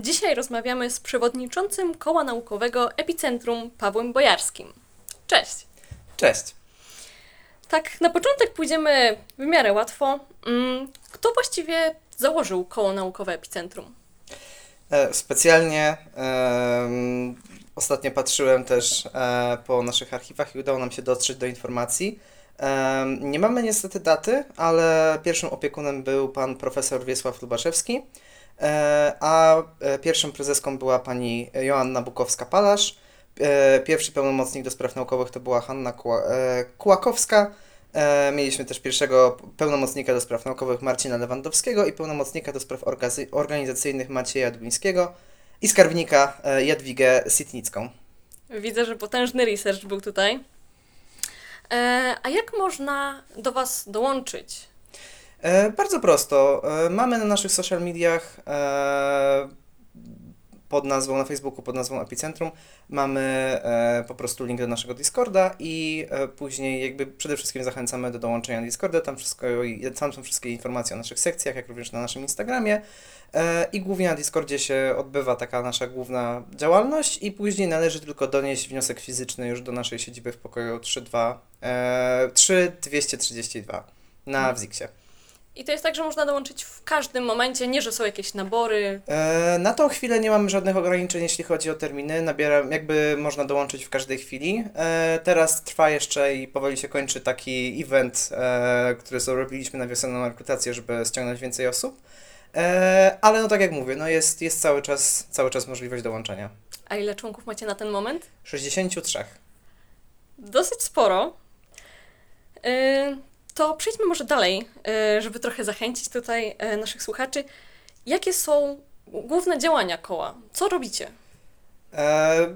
Dzisiaj rozmawiamy z przewodniczącym Koła Naukowego Epicentrum Pawłem Bojarskim. Cześć. Cześć. Tak, na początek pójdziemy w miarę łatwo. Mm, Kto właściwie założył Koło Naukowe Epicentrum? E, Specjalnie ostatnio patrzyłem też e, po naszych archiwach i udało nam się dotrzeć do informacji. Nie mamy niestety daty, ale pierwszym opiekunem był pan profesor Wiesław Lubaszewski, a e, pierwszą prezeską była pani Joanna Bukowska-Palasz. E, Pierwszy pełnomocnik do spraw naukowych to była Hanna Kła- e, Kłakowska. E, Mieliśmy też pierwszego pełnomocnika do spraw naukowych Marcina Lewandowskiego i pełnomocnika do spraw organizacyjnych Macieja Dubińskiego i skarbnika e, Jadwigę Sitnicką. Widzę, że potężny research był tutaj. E, A jak można do Was dołączyć? E, Bardzo prosto. E, Mamy na naszych social mediach e, pod nazwą, na Facebooku pod nazwą Epicentrum, mamy po prostu link do naszego Discorda i później jakby przede wszystkim zachęcamy do dołączenia do Discorda, tam, wszystko, tam są wszystkie informacje o naszych sekcjach, jak również na naszym Instagramie i głównie na Discordzie się odbywa taka nasza główna działalność i później należy tylko donieść wniosek fizyczny już do naszej siedziby w pokoju 3.2, e, 3232 na Wziksie. I to jest tak, że można dołączyć w każdym momencie, nie że są jakieś nabory. E, Na tą chwilę nie mamy żadnych ograniczeń, jeśli chodzi o terminy. Nabieram, jakby można dołączyć w każdej chwili. E, Teraz trwa jeszcze i powoli się kończy taki event, e, który zrobiliśmy na wiosenną rekrutację, żeby ściągnąć więcej osób. E, Ale no tak jak mówię, no jest, jest cały czas, cały czas możliwość dołączenia. A ile członków macie na ten moment? 63. Dosyć sporo. Yy, To przejdźmy może dalej, yy, żeby trochę zachęcić tutaj yy, naszych słuchaczy. Jakie są główne działania koła? Co robicie? E,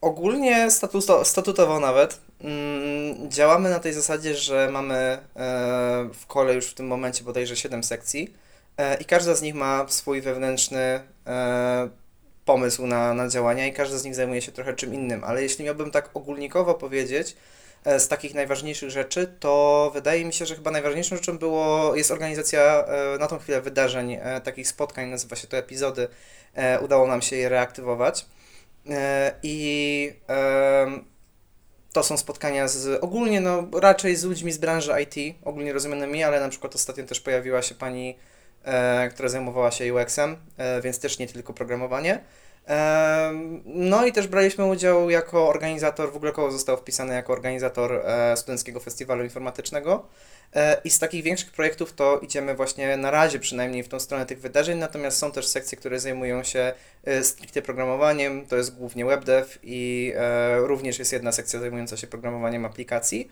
ogólnie statuto, statutowo nawet mm, działamy na tej zasadzie, że mamy e, w kole już w tym momencie bodajże 7 sekcji e, i każda z nich ma swój wewnętrzny e, pomysł na, na działania i każda z nich zajmuje się trochę czym innym, ale jeśli miałbym tak ogólnikowo powiedzieć, e, z takich najważniejszych rzeczy, to wydaje mi się, że chyba najważniejszą rzeczą było, jest organizacja e, na tą chwilę wydarzeń, e, takich spotkań, nazywa się to epizody, e, udało nam się je reaktywować. E, I to są spotkania z ogólnie, no raczej z ludźmi z branży IT, ogólnie rozumianymi, ale na przykład ostatnio też pojawiła się pani, e, która zajmowała się UX-em, e, więc też nie tylko programowanie. Em, No i też braliśmy udział jako organizator, w ogóle koło zostało wpisane jako organizator e, Studenckiego Festiwalu Informatycznego. E, I z takich większych projektów to idziemy właśnie na razie przynajmniej w tą stronę tych wydarzeń, natomiast są też sekcje, które zajmują się e, stricte programowaniem, to jest głównie webdev i e, również jest jedna sekcja zajmująca się programowaniem aplikacji.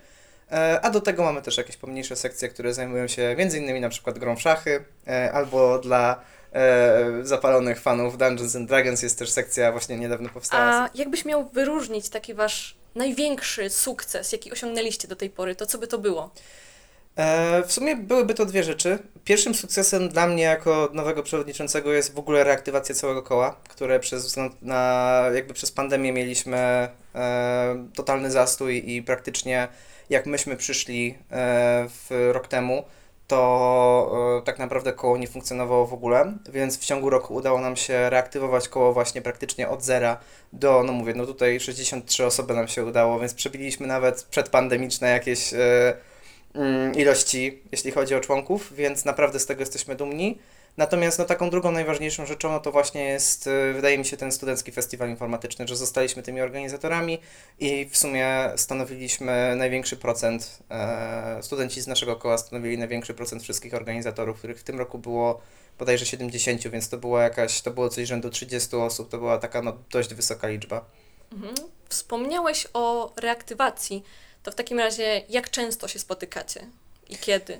E, a do tego mamy też jakieś pomniejsze sekcje, które zajmują się między innymi na przykład grą w szachy, e, albo dla e, zapalonych fanów Dungeons and Dragons jest też sekcja właśnie niedawno powstała. A jakbyś miał wyróżnić taki wasz największy sukces, jaki osiągnęliście do tej pory, to co by to było? W sumie byłyby to dwie rzeczy. Pierwszym sukcesem dla mnie jako nowego przewodniczącego jest w ogóle reaktywacja całego koła, które przez wzgląd na jakby przez pandemię mieliśmy totalny zastój i praktycznie jak myśmy przyszli e, w rok temu, to e, tak naprawdę koło nie funkcjonowało w ogóle, więc w ciągu roku udało nam się reaktywować koło właśnie praktycznie od zera do, no mówię, no tutaj 63 osoby nam się udało, więc przebiliśmy nawet przedpandemiczne jakieś e, mm, ilości, jeśli chodzi o członków, więc naprawdę z tego jesteśmy dumni. Natomiast no, taką drugą najważniejszą rzeczą no, to właśnie jest, y, wydaje mi się, ten studencki festiwal informatyczny, że zostaliśmy tymi organizatorami i w sumie stanowiliśmy największy procent, e, studenci z naszego koła stanowili największy procent wszystkich organizatorów, których w tym roku było bodajże 70, więc to było jakaś, to było coś rzędu 30 osób, to była taka no, dość wysoka liczba. Mhm. Wspomniałeś o reaktywacji. To w takim razie, jak często się spotykacie i kiedy?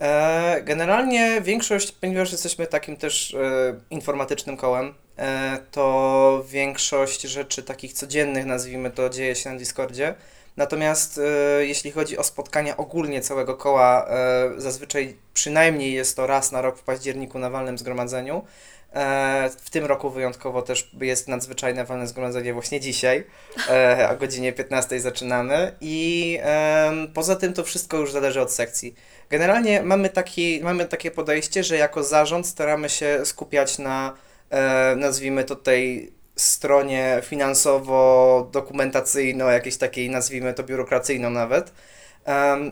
E, Generalnie większość, ponieważ jesteśmy takim też e, informatycznym kołem, e, to większość rzeczy takich codziennych, nazwijmy to, dzieje się na Discordzie. Natomiast jeśli chodzi o spotkania ogólnie całego koła, zazwyczaj przynajmniej jest to raz na rok w październiku na walnym zgromadzeniu. E, W tym roku wyjątkowo też jest nadzwyczajne walne zgromadzenie właśnie dzisiaj. E, O godzinie 15 zaczynamy i poza tym to wszystko już zależy od sekcji. Generalnie mamy, taki, mamy takie podejście, że jako zarząd staramy się skupiać na e, nazwijmy to tej stronie finansowo-dokumentacyjno, jakiejś takiej, nazwijmy to biurokracyjną nawet.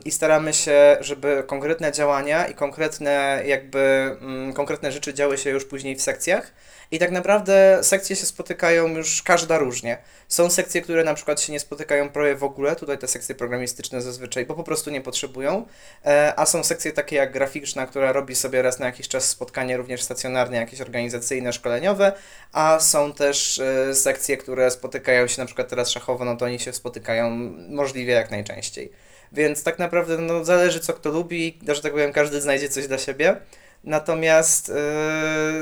I staramy się, żeby konkretne działania i konkretne jakby mm, konkretne rzeczy działy się już później w sekcjach. I tak naprawdę sekcje się spotykają już każda różnie. Są sekcje, które na przykład się nie spotykają prawie w ogóle, tutaj te sekcje programistyczne zazwyczaj, bo po prostu nie potrzebują, e, a są sekcje takie jak graficzna, która robi sobie raz na jakiś czas spotkanie również stacjonarne, jakieś organizacyjne, szkoleniowe, a są też e, sekcje, które spotykają się na przykład teraz szachowo, no to oni się spotykają możliwie jak najczęściej. Więc tak naprawdę no, zależy co kto lubi, że tak powiem każdy znajdzie coś dla siebie. Natomiast yy,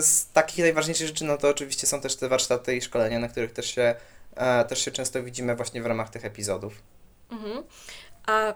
z takich najważniejszych rzeczy, no to oczywiście są też te warsztaty i szkolenia, na których też się, e, też się często widzimy właśnie w ramach tych epizodów. Mhm. A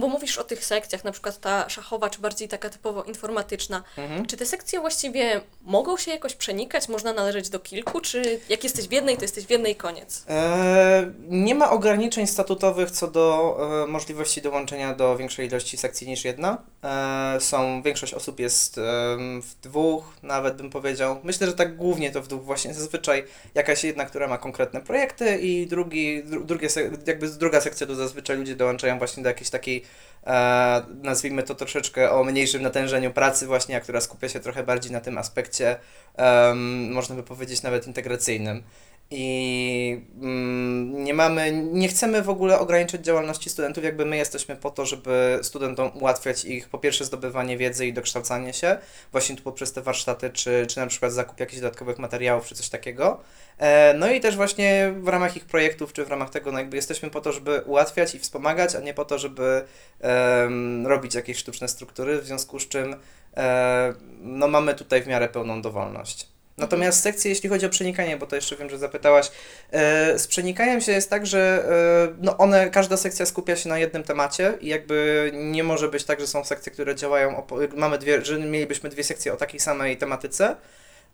bo mówisz o tych sekcjach, na przykład ta szachowa, czy bardziej taka typowo informatyczna. Mhm. Czy te sekcje właściwie mogą się jakoś przenikać? Można należeć do kilku? Czy jak jesteś w jednej, to jesteś w jednej koniec? E, nie ma ograniczeń statutowych co do e, możliwości dołączenia do większej ilości sekcji niż jedna. E, są, większość osób jest em, w dwóch, nawet bym powiedział. Myślę, że tak głównie to w dwóch właśnie. Zazwyczaj jakaś jedna, która ma konkretne projekty i drugi, dru, drugie, jakby druga sekcja to zazwyczaj ludzie dołączają właśnie do jakiejś takiej e, nazwijmy to troszeczkę o mniejszym natężeniu pracy właśnie, a która skupia się trochę bardziej na tym aspekcie, em, można by powiedzieć nawet integracyjnym. I mm, nie mamy, nie chcemy w ogóle ograniczać działalności studentów, jakby my jesteśmy po to, żeby studentom ułatwiać ich po pierwsze zdobywanie wiedzy i dokształcanie się, właśnie tu poprzez te warsztaty, czy, czy na przykład zakup jakichś dodatkowych materiałów, czy coś takiego. E, no i też właśnie w ramach ich projektów, czy w ramach tego, no jakby jesteśmy po to, żeby ułatwiać i wspomagać, a nie po to, żeby em, robić jakieś sztuczne struktury, w związku z czym e, no mamy tutaj w miarę pełną dowolność. Natomiast sekcje, jeśli chodzi o przenikanie, bo to jeszcze wiem, że zapytałaś, e, z przenikaniem się jest tak, że e, no one, każda sekcja skupia się na jednym temacie i jakby nie może być tak, że są sekcje, które działają, mamy dwie, że mielibyśmy dwie sekcje o takiej samej tematyce,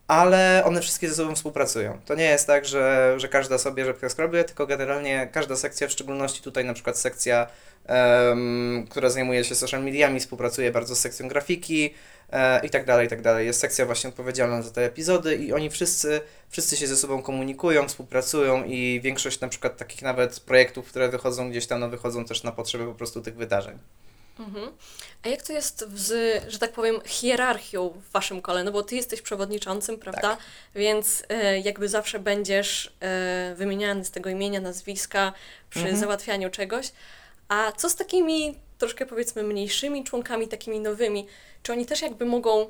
ale one wszystkie ze sobą współpracują. To nie jest tak, że, że każda sobie rzepkę skrobie, tylko generalnie każda sekcja, w szczególności tutaj na przykład sekcja, em, która zajmuje się social mediami, współpracuje bardzo z sekcją grafiki e, i tak dalej, i tak dalej. Jest sekcja właśnie odpowiedzialna za te epizody i oni wszyscy, wszyscy się ze sobą komunikują, współpracują i większość na przykład takich nawet projektów, które wychodzą gdzieś tam, no wychodzą też na potrzeby po prostu tych wydarzeń. Mhm. A jak to jest z, że tak powiem, hierarchią w waszym kole? No bo ty jesteś przewodniczącym, prawda? Więc e, jakby zawsze będziesz e, wymieniany z tego imienia, nazwiska przy Mhm. załatwianiu czegoś. A co z takimi troszkę powiedzmy mniejszymi członkami, takimi nowymi? Czy oni też jakby mogą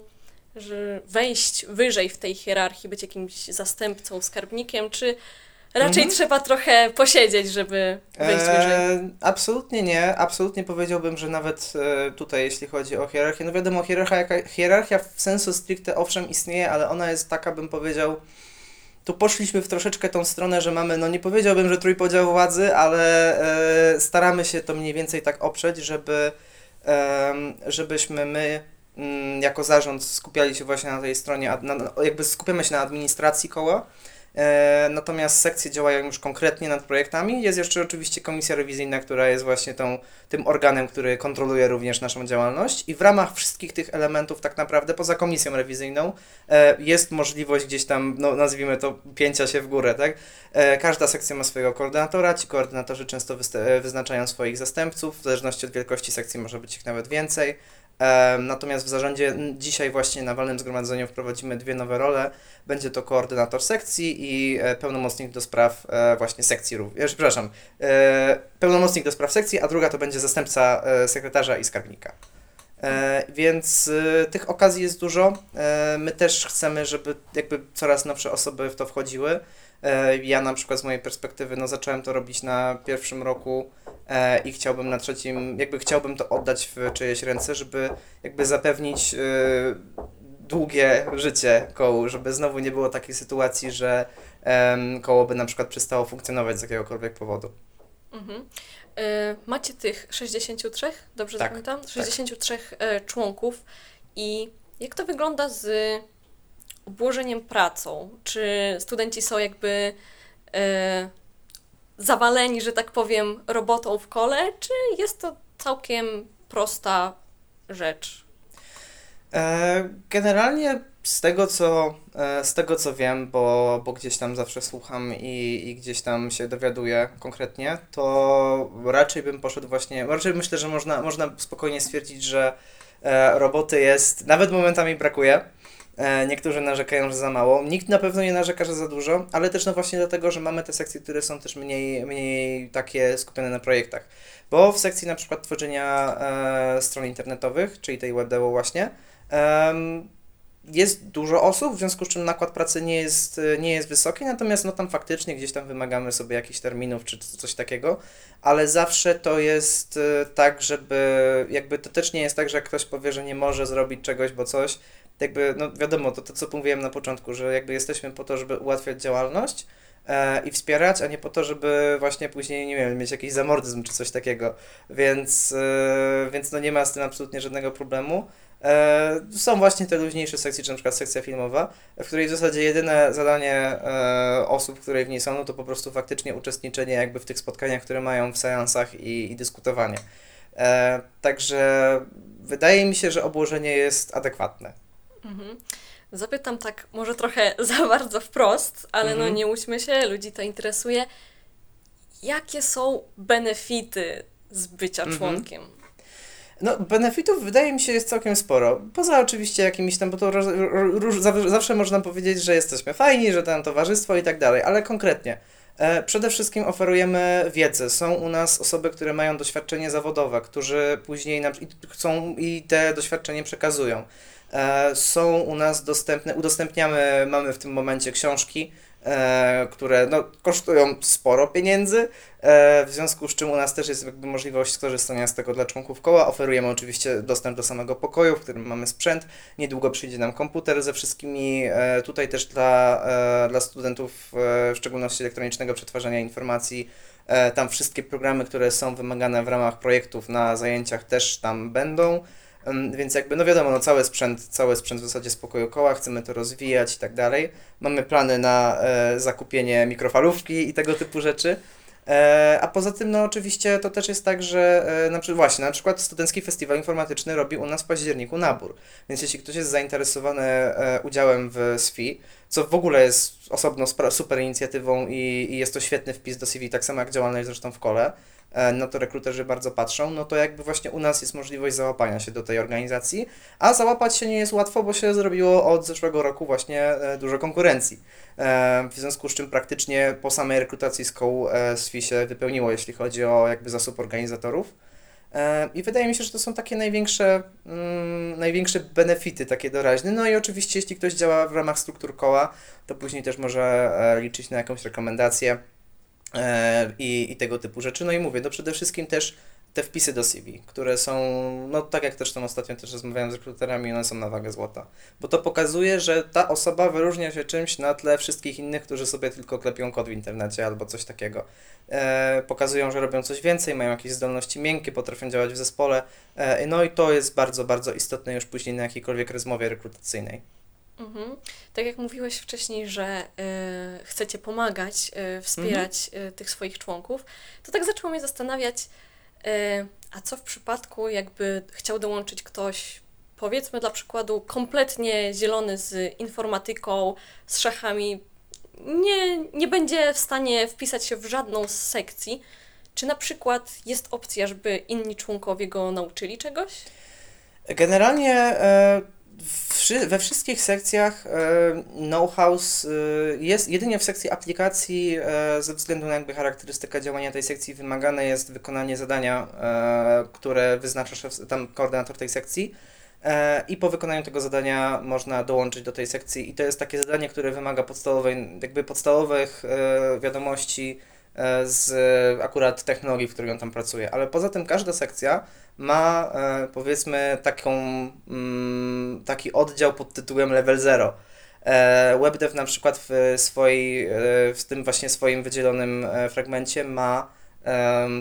wejść wyżej w tej hierarchii, być jakimś zastępcą, skarbnikiem, czy raczej Mhm. trzeba trochę posiedzieć, żeby wejść wyżej? Eee, absolutnie nie. Absolutnie powiedziałbym, że nawet e, tutaj, jeśli chodzi o hierarchię, no wiadomo, hierarchia, hierarchia w sensu stricte owszem istnieje, ale ona jest taka, bym powiedział, tu poszliśmy w troszeczkę tą stronę, że mamy, no nie powiedziałbym, że trójpodział władzy, ale e, staramy się to mniej więcej tak oprzeć, żeby, em, żebyśmy my mm, jako zarząd skupiali się właśnie na tej stronie, na, jakby skupiamy się na administracji koła, E, natomiast sekcje działają już konkretnie nad projektami. Jest jeszcze oczywiście komisja rewizyjna, która jest właśnie tą, tym organem, który kontroluje również naszą działalność. I w ramach wszystkich tych elementów, tak naprawdę poza komisją rewizyjną, e, jest możliwość gdzieś tam, no, nazwijmy to, pięcia się w górę. Tak? E, każda sekcja ma swojego koordynatora. Ci koordynatorzy często e, wyznaczają swoich zastępców. W zależności od wielkości sekcji może być ich nawet więcej. E, Natomiast w zarządzie dzisiaj właśnie na walnym zgromadzeniu wprowadzimy dwie nowe role. Będzie to koordynator sekcji i e, pełnomocnik do spraw e, właśnie sekcji również. Przepraszam, e, pełnomocnik do spraw sekcji, a druga to będzie zastępca e, sekretarza i skarbnika. E, Więc e, tych okazji jest dużo. E, My też chcemy, żeby jakby coraz nowsze osoby w to wchodziły. E, Ja na przykład z mojej perspektywy, no zacząłem to robić na pierwszym roku e, i chciałbym na trzecim, jakby chciałbym to oddać w czyjeś ręce, żeby jakby zapewnić e, długie życie kołu, żeby znowu nie było takiej sytuacji, że koło by na przykład przestało funkcjonować z jakiegokolwiek powodu. Mhm. E, Macie tych 63, dobrze Tak, zapamiętam? 63 e, członków i jak to wygląda z obłożeniem pracą? Czy studenci są jakby e, zawaleni, że tak powiem, robotą w kole, czy jest to całkiem prosta rzecz? E, Generalnie z tego co, e, z tego co wiem, bo, bo gdzieś tam zawsze słucham i, i gdzieś tam się dowiaduję konkretnie, to raczej bym poszedł właśnie, raczej myślę, że można, można spokojnie stwierdzić, że e, roboty jest, nawet momentami brakuje. E, Niektórzy narzekają, że za mało. Nikt na pewno nie narzeka, że za dużo, ale też no właśnie dlatego, że mamy te sekcje, które są też mniej, mniej takie skupione na projektach. Bo w sekcji na przykład tworzenia e, stron internetowych, czyli tej webdevu właśnie, em, jest dużo osób, w związku z czym nakład pracy nie jest, nie jest wysoki, natomiast no tam faktycznie gdzieś tam wymagamy sobie jakichś terminów czy coś takiego, ale zawsze to jest e, tak, żeby jakby to też nie jest tak, że ktoś powie, że nie może zrobić czegoś, bo coś, jakby no wiadomo, to, to co mówiłem na początku, że jakby jesteśmy po to, żeby ułatwiać działalność e, i wspierać, a nie po to, żeby właśnie później, nie wiem, mieć jakiś zamordyzm czy coś takiego, więc, e, więc no nie ma z tym absolutnie żadnego problemu. E, Są właśnie te luźniejsze sekcje, czy na przykład sekcja filmowa, w której w zasadzie jedyne zadanie e, osób, które w niej są, no to po prostu faktycznie uczestniczenie jakby w tych spotkaniach, które mają w seansach i, i dyskutowanie. E, Także wydaje mi się, że obłożenie jest adekwatne. Mhm. Zapytam tak może trochę za bardzo wprost, ale no Mhm. nie łudźmy się, ludzi to interesuje. Jakie są benefity z bycia Mhm. członkiem? No, benefitów wydaje mi się jest całkiem sporo. Poza oczywiście jakimiś tam, bo to zawsze można powiedzieć, że jesteśmy fajni, że tam towarzystwo i tak dalej, ale konkretnie. E, przede wszystkim oferujemy wiedzę. Są u nas osoby, które mają doświadczenie zawodowe, którzy później nam, i chcą i te doświadczenie przekazują. E, są u nas dostępne, udostępniamy, mamy w tym momencie książki, e, które no, kosztują sporo pieniędzy, E, W związku z czym u nas też jest jakby możliwość skorzystania z tego dla członków koła. Oferujemy oczywiście dostęp do samego pokoju, w którym mamy sprzęt. Niedługo przyjdzie nam komputer ze wszystkimi. Tutaj też dla, dla studentów, w szczególności elektronicznego przetwarzania informacji, tam wszystkie programy, które są wymagane w ramach projektów na zajęciach też tam będą. Więc jakby, no wiadomo, no cały sprzęt, cały sprzęt w zasadzie z pokoju koła, chcemy to rozwijać i tak dalej. Mamy plany na e, zakupienie mikrofalówki i tego typu rzeczy. E, a poza tym, no oczywiście to też jest tak, że e, na przykład właśnie, na przykład Studencki Festiwal Informatyczny robi u nas w październiku nabór. Więc jeśli ktoś jest zainteresowany e, udziałem w SFI, co w ogóle jest osobną spra- super inicjatywą i, i jest to świetny wpis do CV, tak samo jak działalność zresztą w kole, na to rekruterzy bardzo patrzą, no to jakby właśnie u nas jest możliwość załapania się do tej organizacji, a załapać się nie jest łatwo, bo się zrobiło od zeszłego roku właśnie e, dużo konkurencji. E, W związku z czym praktycznie po samej rekrutacji z kołu e, SFI się wypełniło, jeśli chodzi o jakby zasób organizatorów. E, I wydaje mi się, że to są takie największe, mm, największe benefity takie doraźne. No i oczywiście, jeśli ktoś działa w ramach struktur koła, to później też może e, liczyć na jakąś rekomendację e, i, i tego typu rzeczy. No i mówię, no przede wszystkim też te wpisy do CV, które są, no tak jak też tam ostatnio też rozmawiałem z rekruterami, one są na wagę złota. Bo to pokazuje, że ta osoba wyróżnia się czymś na tle wszystkich innych, którzy sobie tylko klepią kod w internecie albo coś takiego. E, pokazują, że robią coś więcej, mają jakieś zdolności miękkie, potrafią działać w zespole. E, no i to jest bardzo, bardzo istotne już później na jakiejkolwiek rozmowie rekrutacyjnej. Mhm. Tak jak mówiłeś wcześniej, że e, chcecie pomagać, e, wspierać e, tych swoich członków, to tak zaczęło mnie zastanawiać, e, a co w przypadku, jakby chciał dołączyć ktoś, powiedzmy dla przykładu, kompletnie zielony z informatyką, z szachami, nie, nie będzie w stanie wpisać się w żadną z sekcji. Czy na przykład jest opcja, żeby inni członkowie go nauczyli czegoś? Generalnie wszy- we wszystkich sekcjach e, know-how s- e, jest jedynie w sekcji aplikacji e, ze względu na jakby charakterystykę działania tej sekcji wymagane jest wykonanie zadania, e, które wyznacza szef, tam koordynator tej sekcji. E, I po wykonaniu tego zadania można dołączyć do tej sekcji i to jest takie zadanie, które wymaga podstawowej, jakby podstawowych e, wiadomości e, z akurat technologii, w której on tam pracuje. Ale poza tym każda sekcja ma e, powiedzmy taką, mm, taki oddział pod tytułem Level Zero. E, WebDev na przykład w swojej, e, w tym właśnie swoim wydzielonym e, fragmencie ma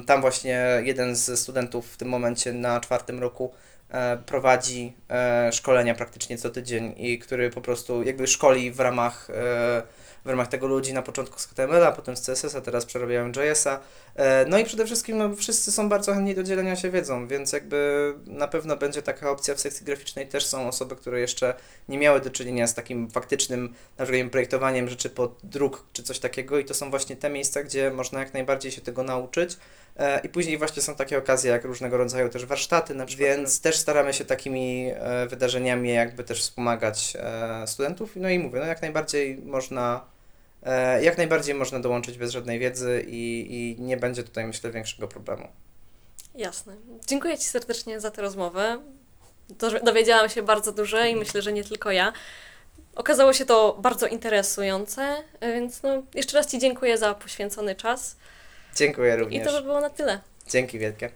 tam właśnie jeden z studentów w tym momencie na czwartym roku e, prowadzi e, szkolenia praktycznie co tydzień i który po prostu jakby szkoli w ramach, e, w ramach tego ludzi na początku z HTML-a, potem z CSS-a, teraz przerabiają JS-a. E, No i przede wszystkim no, wszyscy są bardzo chętni do dzielenia się wiedzą, więc jakby na pewno będzie taka opcja w sekcji graficznej. Też są osoby, które jeszcze nie miały do czynienia z takim faktycznym na przykład projektowaniem rzeczy pod druk czy coś takiego i to są właśnie te miejsca, gdzie można jak najbardziej się tego nauczyć. E, I później właśnie są takie okazje jak różnego rodzaju też warsztaty na przykład, więc też staramy się takimi e, wydarzeniami jakby też wspomagać studentów. No i mówię, no jak najbardziej można jak najbardziej można dołączyć bez żadnej wiedzy i, i nie będzie tutaj myślę większego problemu. Jasne. Dziękuję Ci serdecznie za tę rozmowę. Do- Dowiedziałam się bardzo dużo i myślę, że nie tylko ja. Okazało się to bardzo interesujące, więc no, jeszcze raz Ci dziękuję za poświęcony czas. Dziękuję I również. to by było na tyle. Dzięki wielkie.